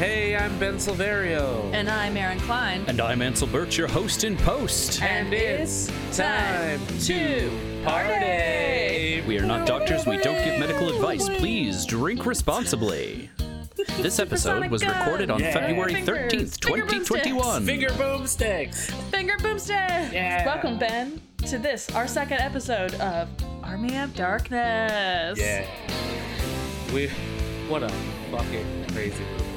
Hey, I'm Ben Silverio. And I'm Aaron Klein. And I'm Ansel Birch, your host in post. And it's time to party. We are not doctors, we don't give medical advice. Please drink responsibly. This episode was recorded on Yeah. February 13th, 2021. Finger boomsticks. Finger boomstick! Yeah. Welcome, Ben, to this, our second episode of Army of Darkness. Yeah. We. What a fucking crazy movie.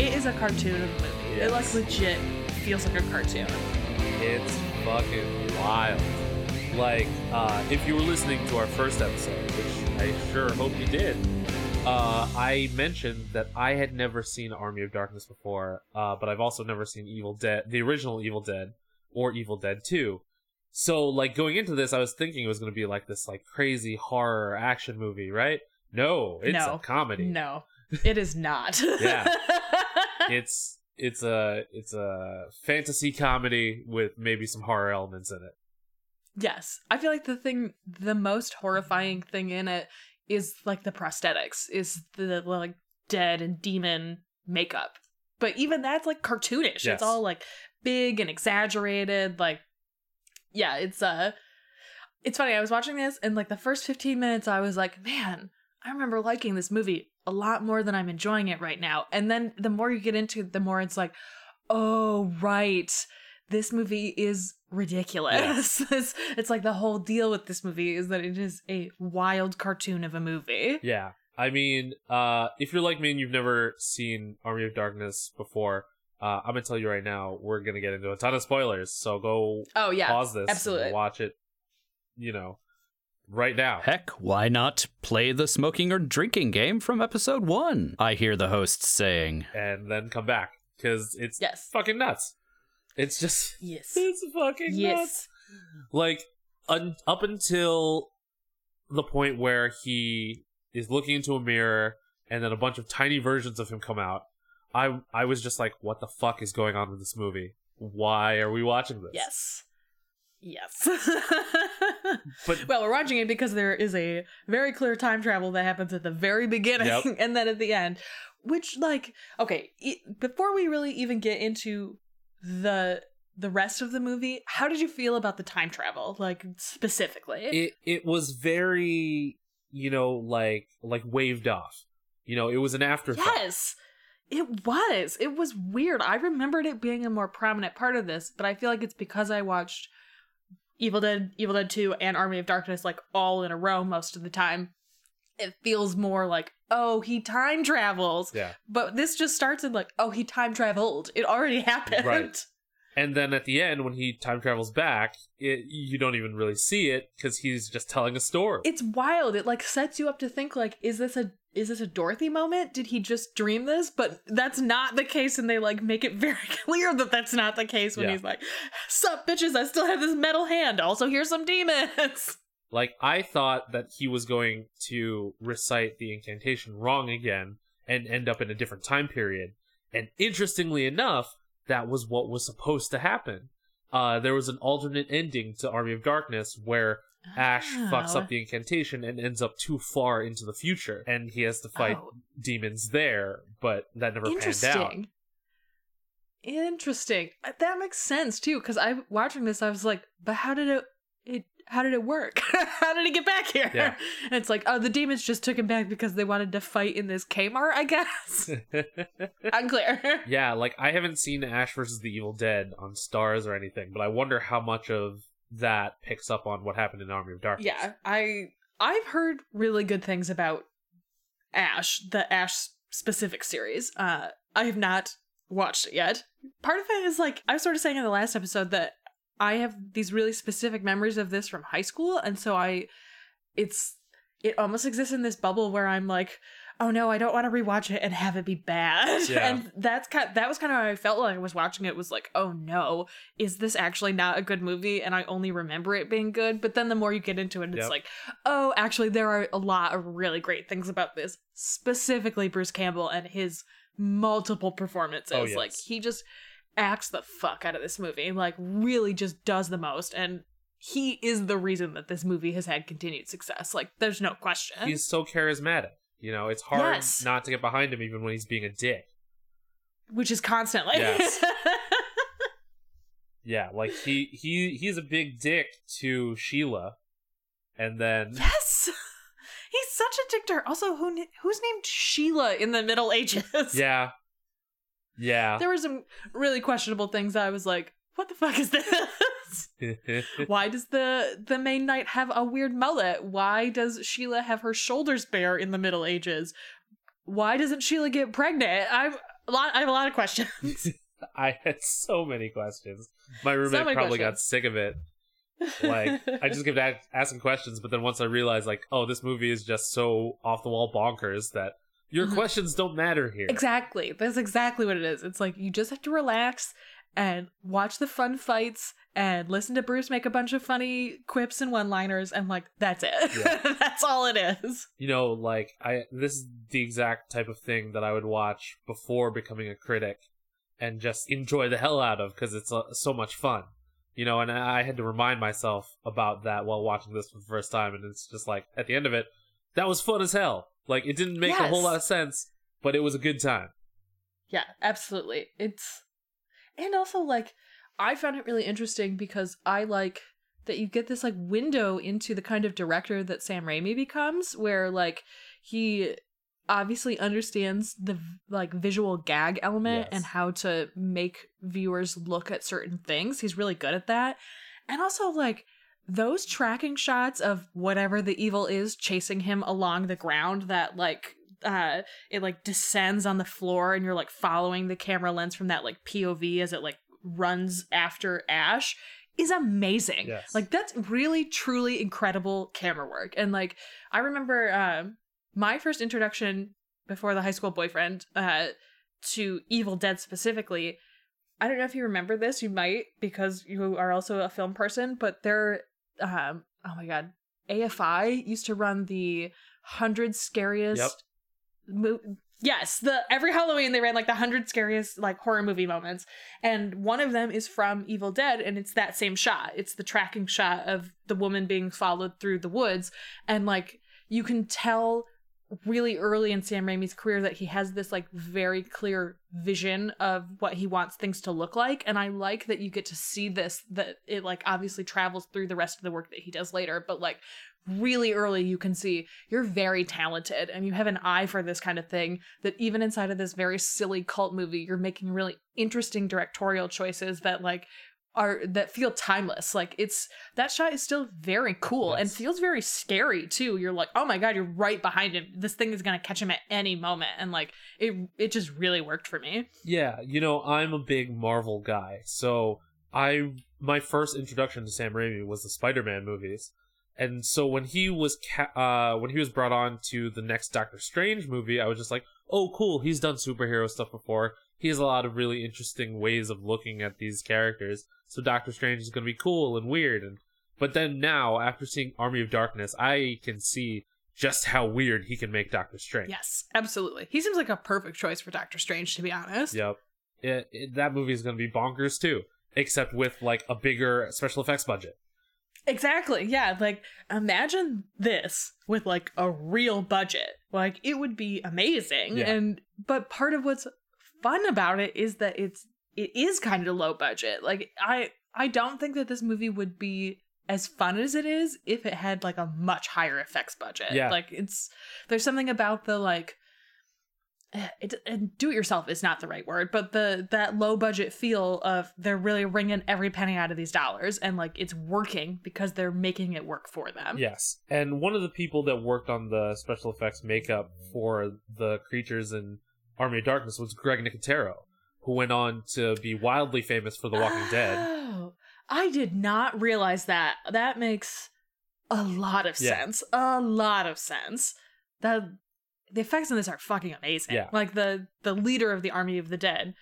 It is a cartoon of a movie. It, like, legit feels like a cartoon. It's fucking wild. Like, uh, if you were listening to our first episode, which I sure hope you did, uh, I mentioned that I had never seen Army of Darkness before, uh, but I've also never seen Evil Dead, the original Evil Dead, or Evil Dead 2. So, like, going into this, I was thinking it was going to be like this, like, crazy horror action movie, right? No, it's No. a comedy. No, it is not. Yeah. It's it's a it's a fantasy comedy with maybe some horror elements in it. Yes. I feel like the thing, the most horrifying thing in it is like the prosthetics, is the like dead and demon makeup. But even that's like cartoonish. Yes. It's all like big and exaggerated. Like, yeah, it's uh, it's funny. I was watching this and like the first 15 minutes, I was like, man, I remember liking this movie a lot more than I'm enjoying it right now. And then the more you get into it, the more it's like, oh, right. This movie is ridiculous. it's, it's like the whole deal with this movie is that it is a wild cartoon of a movie. Yeah. I mean, uh if you're like me and you've never seen Army of Darkness before, uh I'm gonna tell you right now, we're gonna get into a ton of spoilers. So go Oh, yeah. pause this absolutely. and watch it, you know, right now. Heck, why not play the smoking or drinking game from episode one? I hear the host saying. And then come back. Because it's Yes. fucking nuts. It's just Yes. it's fucking nuts. Like un- up until the point where he is looking into a mirror and then a bunch of tiny versions of him come out i i was just like what the fuck is going on with this movie why are we watching this Yes. Yes. But- well, we're watching it because there is a very clear time travel that happens at the very beginning Yep. and then at the end, which like okay, e- before we really even get into the the rest of the movie, how did you feel about the time travel like specifically? it it was very you know like like waved off you know it was an afterthought yes. It was. It was weird. I remembered it being a more prominent part of this, but I feel like it's because I watched Evil Dead, Evil Dead 2, and Army of Darkness like all in a row most of the time. It feels more like, oh, he time travels. yeah But this just starts in like, oh, he time traveled. It already happened. Right. and then at the end when he time travels back it, you don't even really see it because he's just telling a story It's wild. It like sets you up to think like, is this a is this a Dorothy moment? Did he just dream this? But that's not the case, and they like make it very clear that that's not the case when Yeah. he's like, "Sup, bitches! I still have this metal hand. Also, here's some demons." Like I thought that he was going to recite the incantation wrong again and end up in a different time period. And interestingly enough, that was what was supposed to happen. Uh, there was an alternate ending to Army of Darkness where Ash fucks Oh. up the incantation and ends up too far into the future, and he has to fight Oh. demons there. But that never panned out. Interesting. That makes sense too, because I watching this, I was like, "But how did it? It how did it work? how did he get back here?" Yeah. And it's like, "Oh, the demons just took him back because they wanted to fight in this Kmart." I guess unclear. yeah, like I haven't seen Ash versus the Evil Dead on Starz or anything, but I wonder how much of that picks up on what happened in Army of Darkness. Yeah, I I've heard really good things about Ash, the Ash specific series. Uh I have not watched it yet. Part of it is like I was sort of saying in the last episode that I have these really specific memories of this from high school and so I it's it almost exists in this bubble where I'm like oh no, I don't want to rewatch it and have it be bad. Yeah. And that's kind of, that was kind of how I felt like I was watching it was like, oh no, is this actually not a good movie? And I only remember it being good. But then the more you get into it, it's Yep. like, oh, actually, there are a lot of really great things about this, specifically Bruce Campbell and his multiple performances. Oh, yes. Like he just acts the fuck out of this movie. Like really just does the most and he is the reason that this movie has had continued success. Like there's no question. He's so charismatic. You know, it's hard Yes. not to get behind him even when he's being a dick. which is constantly. Yes. Yeah, like he he he's a big dick to Sheila, and then yes. He's such a dick to her. Also, who who's named Sheila in the Middle Ages? yeah, yeah. There were some really questionable things. I was like, "What the fuck is this? Why does the the main knight have a weird mullet? Why does Sheila have her shoulders bare in the Middle Ages? Why doesn't Sheila get pregnant? I've a lot. I have a lot of questions. I had so many questions. My roommate many probably got sick of it. Like I just kept a- asking questions, but then once I realized, like, oh, this movie is just so off the wall bonkers that your Mhm. questions don't matter here. Exactly. That's exactly what it is. It's like you just have to relax and watch the fun fights and listen to Bruce make a bunch of funny quips and one-liners and like that's it. Yeah. that's all it is. You know, like I this is the exact type of thing that I would watch before becoming a critic and just enjoy the hell out of because it's uh, so much fun. You know, and I had to remind myself about that while watching this for the first time, and it's just like at the end of it, that was fun as hell. Like it didn't make a whole lot of sense, but it was a good time. Yeah, absolutely. It's and also like I found it really interesting because I like that you get this like window into the kind of director that Sam Raimi becomes where like he obviously understands the like visual gag element Yes. and how to make viewers look at certain things. He's really good at that. And also like those tracking shots of whatever the evil is chasing him along the ground that like uh it like descends on the floor and you're like following the camera lens from that like POV as it like runs after Ash is amazing. Yes. Like that's really truly incredible camera work. And like I remember um my first introduction before the high school boyfriend uh to Evil Dead specifically. I don't know if you remember this, you might because you are also a film person, but there um oh my god, AFI used to run the 100 scariest Yep. Mo- yes the every halloween they ran like the 100 scariest like horror movie moments and one of them is from evil dead and it's that same shot. It's the tracking shot of the woman being followed through the woods and like you can tell really early in Sam Raimi's career that he has this like very clear vision of what he wants things to look like and I like that you get to see this that it like obviously travels through the rest of the work that he does later but like really early you can see you're very talented and you have an eye for this kind of thing that even inside of this very silly cult movie you're making really interesting directorial choices that like are that feel timeless. Like it's that shot is still very cool and feels very scary too. You're like oh my god you're right behind him. This thing is going to catch him at any moment. And like it it just really worked for me. Yeah, you know, I'm a big Marvel guy, so I my first introduction to Sam Raimi was the Spider-Man movies. And so when he was ca- uh when he was brought on to the next Doctor Strange movie, I was just like, "Oh, cool, he's done superhero stuff before. He has a lot of really interesting ways of looking at these characters. So Doctor Strange is going to be cool and weird and but then now after seeing Army of Darkness, I can see just how weird he can make Doctor Strange. yes absolutely he seems like a perfect choice for doctor strange to be honest Yep. It, it- that movie is going to be bonkers too, except with like a bigger special effects budget. Exactly. Yeah. Like, imagine this with like a real budget. Like, it would be amazing. Yeah. And, but part of what's fun about it is that it's, it is kind of low budget. Like, I, I don't think that this movie would be as fun as it is if it had like a much higher effects budget. Yeah. Like, it's, there's something about the like, eh, it, do it yourself is not the right word, but the that low budget feel of they're really wringing every penny out of these dollars and like it's working because they're making it work for them. Yes. And one of the people that worked on the special effects makeup for the creatures in Army of Darkness was Greg Nicotero, who went on to be wildly famous for The Walking Dead. Oh, I did not realize that. That makes a lot of Yeah. sense. A lot of sense. The the effects in this are fucking amazing. Yeah. Like the the leader of the Army of the Dead.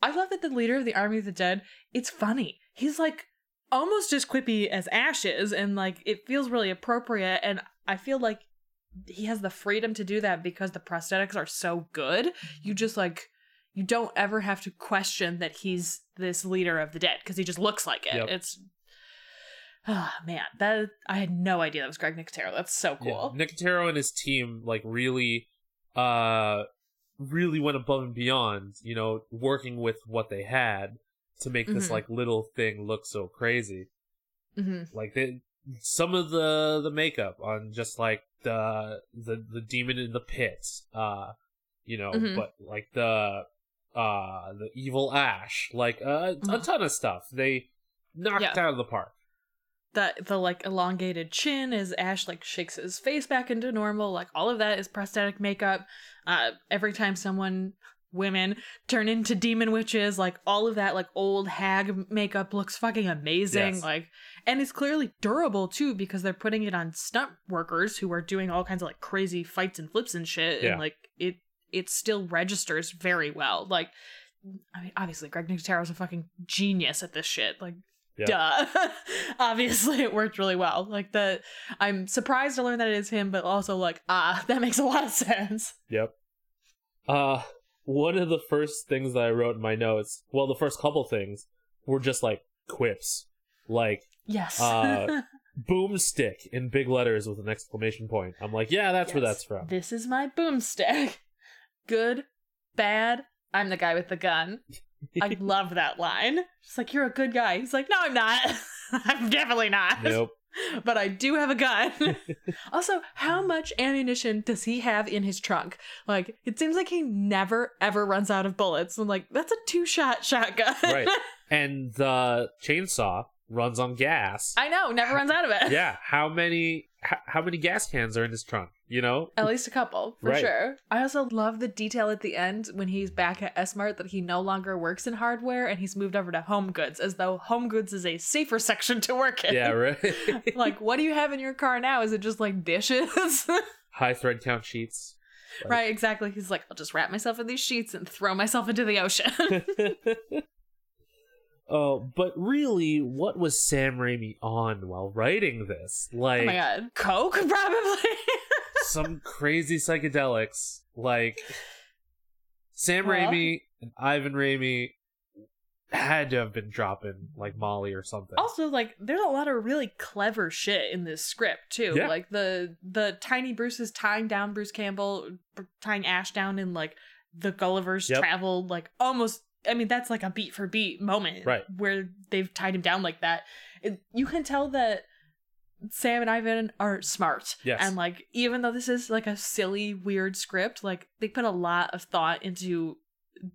I love that the leader of the Army of the Dead, it's funny. He's like almost as quippy as Ash is, and like it feels really appropriate. And I feel like he has the freedom to do that because the prosthetics are so good. You just like you don't ever have to question that he's this leader of the dead because he just looks like it. Yep. It's oh man, that I had no idea that was Greg Nicotero. That's so cool. Yeah. Nicotero and his team like really uh really went above and beyond, you know, working with what they had to make this Mhm. like little thing look so crazy. hmm Like they, some of the the makeup on just like the the the demon in the pit, uh, you know, Mhm. but like the uh the evil ash, like uh, a ton of stuff they knocked Yeah. out of the park. That the like elongated chin as Ash like shakes his face back into normal, like all of that is prosthetic makeup. Uh, every time someone women turn into demon witches, like all of that like old hag makeup looks fucking amazing. Yes. Like, and it's clearly durable too because they're putting it on stunt workers who are doing all kinds of like crazy fights and flips and shit, Yeah. and like it it still registers very well. Like, I mean, obviously Greg Nicotero's a fucking genius at this shit. Like Yeah. duh obviously it worked really well like the i'm surprised to learn that it is him but also like ah that makes a lot of sense Yep. Uh, one of the first things that I wrote in my notes, well, the first couple things were just like quips, like yes Uh, boomstick in big letters with an exclamation point. I'm like, yeah, that's where that's from. this is my boomstick good bad i'm the guy with the gun i love that line she's like you're a good guy he's like no i'm not i'm definitely not Nope. but I do have a gun. also, how much ammunition does he have in his trunk? Like, it seems like he never ever runs out of bullets. I'm like, that's a two shot shotgun. Right. And the chainsaw runs on gas. I know, never runs out of it. yeah. How many? How, how many gas cans are in his trunk? You know. At least a couple, for Right. sure. I also love the detail at the end when he's back at S-Mart that he no longer works in hardware and he's moved over to home goods, as though home goods is a safer section to work in. Yeah. Right. like, what do you have in your car now? Is it just like dishes? High thread count sheets. Like- right, exactly. He's like, I'll just wrap myself in these sheets and throw myself into the ocean. Oh, but really, what was Sam Raimi on while writing this? Like oh my god. Coke, probably? some crazy psychedelics. Like Sam Huh? Raimi and Ivan Raimi had to have been dropping like Molly or something. also, like, there's a lot of really clever shit in this script, too. Yeah. Like, the the tiny Bruce is tying down Bruce Campbell, tying Ash down in, like, the Gulliver's Yep. Travel, like, almost. I mean, that's like a beat for beat moment. Right. Where they've tied him down like that. It, you can tell that Sam and Ivan are smart. Yes. And like even though this is like a silly weird script, like they put a lot of thought into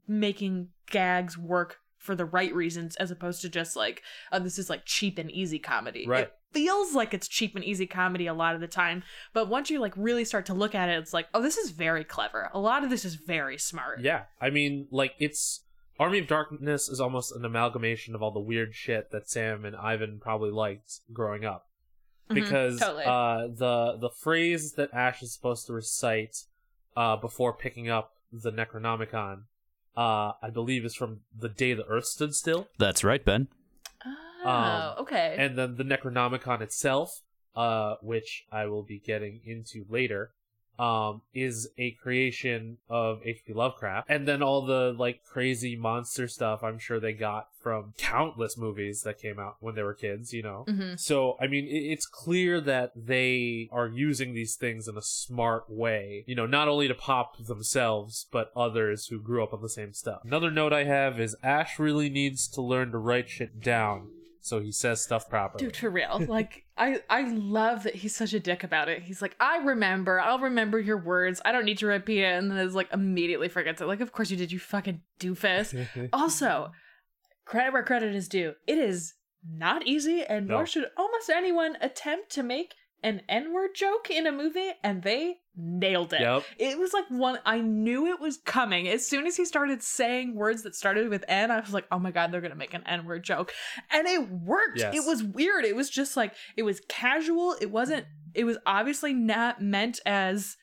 making gags work for the right reasons as opposed to just like oh this is like cheap and easy comedy. Right. It feels like it's cheap and easy comedy a lot of the time, but once you like really start to look at it it's like oh this is very clever. A lot of this is very smart. Yeah, I mean, like it's Army of Darkness is almost an amalgamation of all the weird shit that Sam and Ivan probably liked growing up. Mhm, Because totally. uh, the the phrase that Ash is supposed to recite uh, before picking up the Necronomicon, uh, I believe, is from the day the Earth stood still. That's right, Ben. Oh, Um, okay. and then the Necronomicon itself, uh, which I will be getting into later, um, is a creation of H.P. Lovecraft, and then all the like crazy monster stuff I'm sure they got from countless movies that came out when they were kids, you know. Mhm. So, I mean, it- it's clear that they are using these things in a smart way, you know, not only to pop themselves, but others who grew up on the same stuff. Another note I have is Ash really needs to learn to write shit down so he says stuff properly. Dude, for real. Like I I love that he's such a dick about it. He's like, I remember, I'll remember your words. I don't need to repeat it, and then is like immediately forgets it. Like, of course you did, you fucking doofus. also, credit where credit is due. It is not easy, and No. nor should almost anyone attempt to make an N-word joke in a movie, and they nailed it. Yep. It was like one I knew it was coming. As soon as he started saying words that started with N, I was like, "Oh my god, they're going to make an N-word joke." And it worked. Yes. It was weird. It was just like it was casual. It wasn't it was obviously not meant as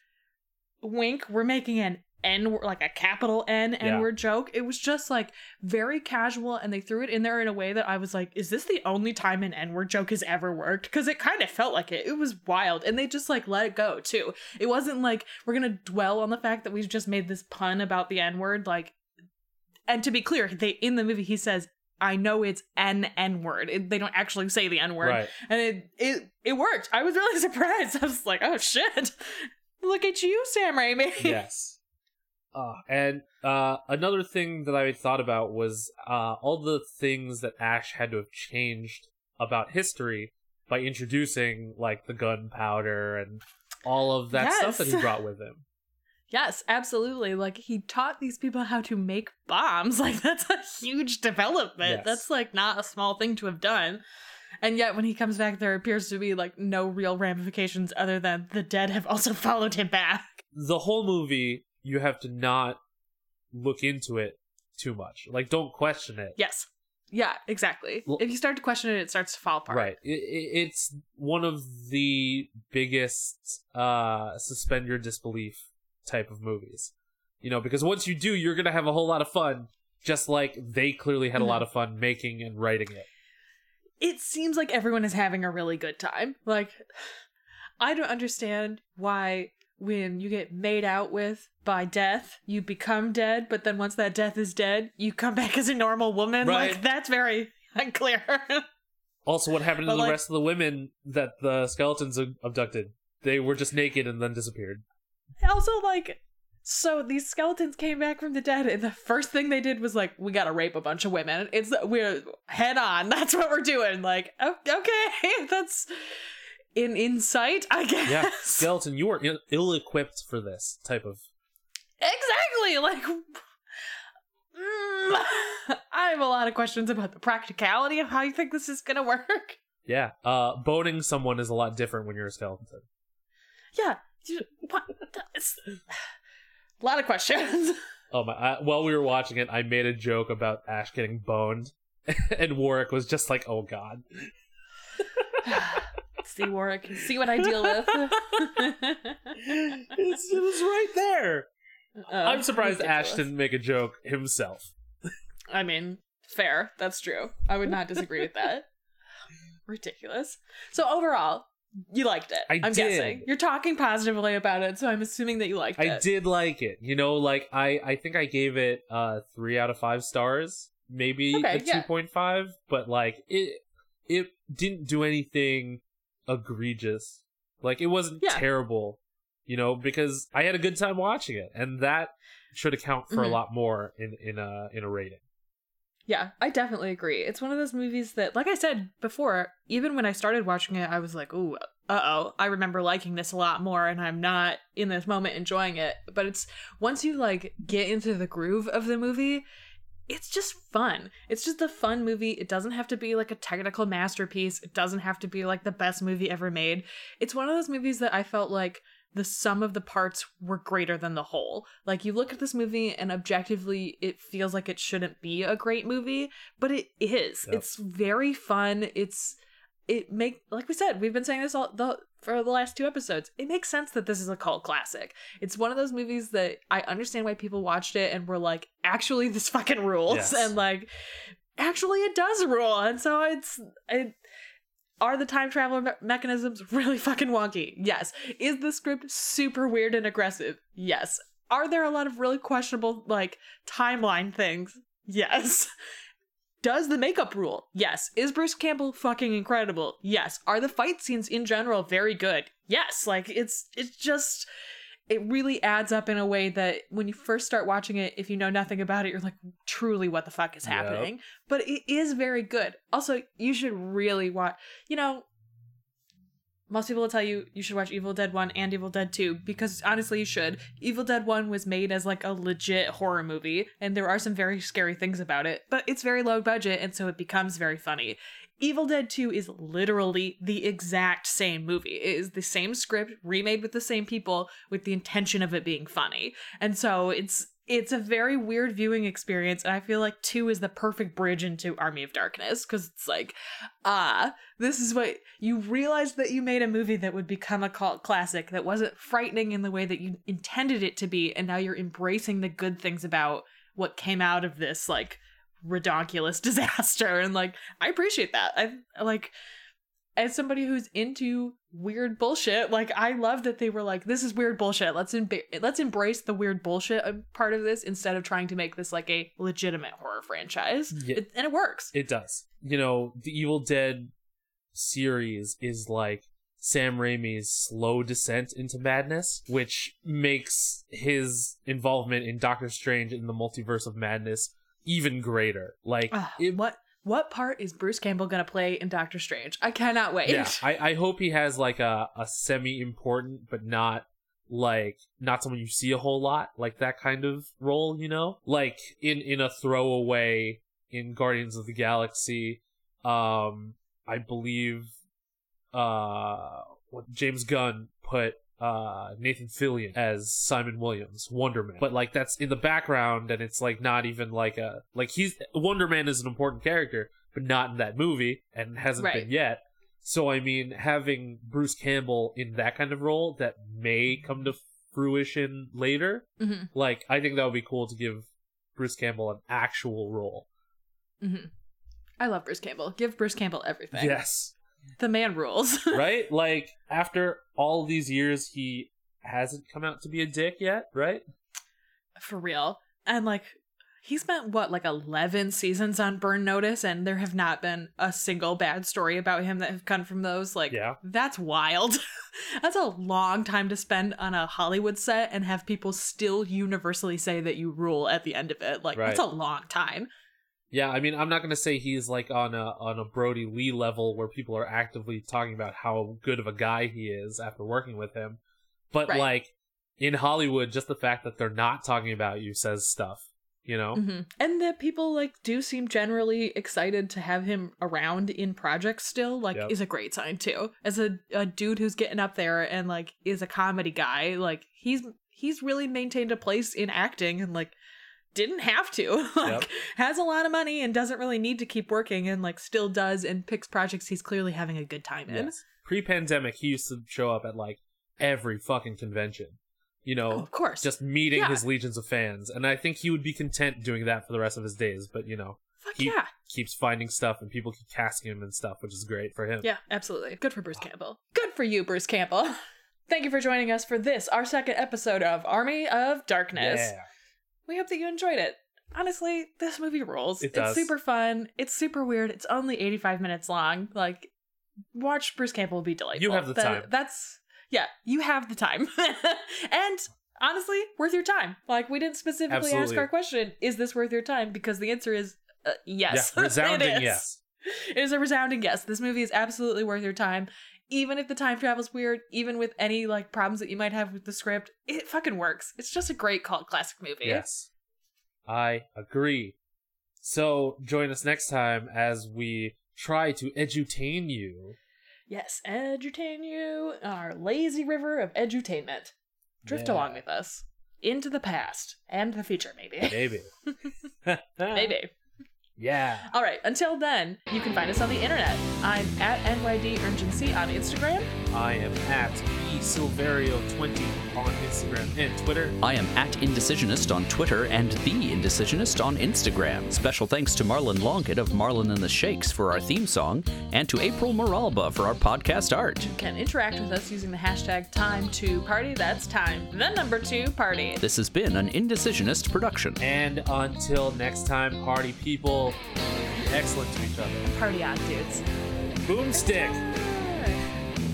wink, we're making an N like a capital N Yeah. N word joke. It was just like very casual and they threw it in there in a way that I was like, is this the only time an N word joke has ever worked? Because it kind of felt like it. It was wild. And they just like let it go too. It wasn't like we're gonna dwell on the fact that we've just made this pun about the N word. Like and to be clear, they in the movie he says, I know it's an N word. They don't actually say the N word Right. and it it it worked. I was really surprised. I was like, oh shit, look at you, Sam Raimi. yes. Uh, and uh, another thing that I thought about was uh, all the things that Ash had to have changed about history by introducing like the gunpowder and all of that stuff that he brought with him. Yes, absolutely. Like he taught these people how to make bombs. Like that's a huge development. Yes. That's like not a small thing to have done. And yet when he comes back there appears to be like no real ramifications other than the dead have also followed him back. The whole movie, you have to not look into it too much. Like, don't question it. Yes. Yeah, exactly. Well- if you start to question it, it starts to fall apart. Right. It, it, it's one of the biggest uh, suspend your disbelief type of movies. You know, because once you do, you're going to have a whole lot of fun, just like they clearly had a Mhm. lot of fun making and writing it. It seems like everyone is having a really good time. Like, I don't understand why when you get made out with by death, you become dead, but then once that death is dead, you come back as a normal woman. Right. Like, that's very unclear. Also, what happened to But, the like- rest of the women that the skeletons abducted? They were just naked and then disappeared. also, like, so these skeletons came back from the dead, and the first thing they did was like, we gotta rape a bunch of women. It's we're head on. That's what we're doing. Like, okay, that's in insight, I guess. Yeah, skeleton, you are ill equipped for this type of. Exactly. Like, mm, I have a lot of questions about the practicality of how you think this is gonna work. Yeah, uh, boning someone is a lot different when you're a skeleton. Yeah. you- What? It's, a lot of questions. Oh my! I, while we were watching it, I made a joke about Ash getting boned, and Warwick was just like, "Oh God." see Warwick. See what I deal with. it's, it was right there. Oh, I'm surprised Ash didn't make a joke himself. I mean, fair. That's true. I would not disagree with that. Ridiculous. So overall, you liked it. I am guessing you're talking positively about it. So I'm assuming that you liked I it. I did like it. You know, like I I think I gave it uh three out of five stars, maybe Okay, a two yeah. point five, but like it it didn't do anything egregious. Like it wasn't Yeah. terrible, you know, because I had a good time watching it, and that should account for Mhm. a lot more in in a in a rating. Yeah, I definitely agree. It's one of those movies that, like I said before, even when I started watching it, I was like, ooh, uh oh, I remember liking this a lot more, and I'm not in this moment enjoying it. But it's once you like get into the groove of the movie, it's just fun. It's just a fun movie. It doesn't have to be like a technical masterpiece, it doesn't have to be like the best movie ever made. It's one of those movies that I felt like the sum of the parts were greater than the whole. Like you look at this movie and objectively it feels like it shouldn't be a great movie, but it is. Yep. It's very fun. It's it make like we said, we've been saying this all the for the last two episodes. It makes sense that this is a cult classic. It's one of those movies that I understand why people watched it and were like, actually this fucking rules Yes. and like actually it does rule. And so it's it are the time travel me- mechanisms really fucking wonky? Yes. Is the script super weird and aggressive? Yes. Are there a lot of really questionable, like, timeline things? Yes. Does the makeup rule? Yes. Is Bruce Campbell fucking incredible? Yes. Are the fight scenes in general very good? Yes. Like, it's, it's just, it really adds up in a way that when you first start watching it, if you know nothing about it, you're like, truly, what the fuck is Yep. happening? But it is very good. Also, you should really watch, you know, most people will tell you you should watch Evil Dead 1 and Evil Dead 2 because honestly you should. Evil Dead 1 was made as like a legit horror movie and there are some very scary things about it, but it's very low budget and so it becomes very funny. Evil Dead 2 is literally the exact same movie. It is the same script remade with the same people with the intention of it being funny. And so it's it's a very weird viewing experience and I feel like 2 is the perfect bridge into Army of Darkness cuz it's like ah this is what you realized that you made a movie that would become a cult classic that wasn't frightening in the way that you intended it to be and now you're embracing the good things about what came out of this like redonkulous disaster and like i appreciate that. I like as somebody who's into weird bullshit like i love that they were like this is weird bullshit let's emba- let's embrace the weird bullshit uh, part of this instead of trying to make this like a legitimate horror franchise Yeah. It- and it works It does. You know, the Evil Dead series is like Sam Raimi's slow descent into madness, which makes his involvement in Doctor Strange in the Multiverse of Madness even greater. Like, Ugh, it- what what part is Bruce Campbell gonna play in Doctor Strange? I cannot wait. yeah, I, I hope he has like a, a semi important, but not like not someone you see a whole lot, like that kind of role, you know? Like in in a throwaway in Guardians of the Galaxy, um, I believe uh James Gunn put uh Nathan Fillion as Simon Williams, Wonder Man. But like that's in the background and it's like not even like a like he's Wonder Man is an important character, but not in that movie and hasn't Right. been yet. So I mean having Bruce Campbell in that kind of role that may come to fruition later, hmm like I think that would be cool to give Bruce Campbell an actual role. hmm I love Bruce Campbell. Give Bruce Campbell everything. Yes. The man rules. right? Like after all these years, he hasn't come out to be a dick yet, right? For real. And like he spent what, like eleven seasons on Burn Notice, and there have not been a single bad story about him that have come from those. Like Yeah. that's wild. that's a long time to spend on a Hollywood set and have people still universally say that you rule at the end of it. Like Right. that's a long time. Yeah, I mean, I'm not gonna say he's like on a on a Brody Lee level where people are actively talking about how good of a guy he is after working with him, but Right. like in Hollywood, just the fact that they're not talking about you says stuff, you know? hmm And that people like do seem generally excited to have him around in projects still, like Yep. is a great sign too. As a, a dude who's getting up there and like is a comedy guy, like he's he's really maintained a place in acting and like didn't have to. like Yep. has a lot of money and doesn't really need to keep working and like still does and picks projects he's clearly having a good time in. Pre-pandemic, he used to show up at like every fucking convention, you know, Oh, of course. just meeting Yeah. his legions of fans, and I think he would be content doing that for the rest of his days. But you know, Fuck he yeah. keeps finding stuff, and people keep casting him and stuff, which is great for him. Yeah, absolutely. Good for Bruce Campbell. Good for you, Bruce Campbell. Thank you for joining us for this, our second episode of Army of Darkness. Yeah. We hope that you enjoyed it. Honestly, this movie rules. It does. It's super fun. It's super weird. It's only 85 minutes long. Like, watch Bruce Campbell be delightful. You have the That- time. That's, yeah, you have the time. and honestly, worth your time. Like, we didn't specifically ask our question, is this worth your time? Because the answer is uh, yes. Yeah, resounding yes. It is a resounding yes. This movie is absolutely worth your time. Even if the time travel's weird, even with any like problems that you might have with the script, it fucking works. It's just a great cult classic movie. Yes. I agree. So join us next time as we try to edutain you. Yes, edutain you, our lazy river of edutainment. Drift Yeah. along with us into the past and the future, maybe. Maybe. maybe. Yeah. All right. Until then, you can find us on the internet. I'm at NYD Urgency on Instagram. I am at esilverio20 on Instagram and Twitter. I am at Indecisionist on Twitter and The Indecisionist on Instagram. Special thanks to Marlon Lonkett of Marlon and the Shakes for our theme song, and to April Moralba for our podcast art. You can interact with us using the hashtag time to party. That's time. The number two party. This has been an Indecisionist production. And until next time, party people, be excellent to each other. Party on, dudes. Boomstick!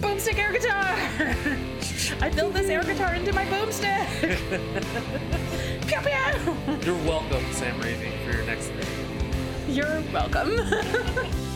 Boomstick air guitar! I built this air guitar into my boomstick! pew pew! You're welcome, Sam Raimi, for your next thing. You're welcome.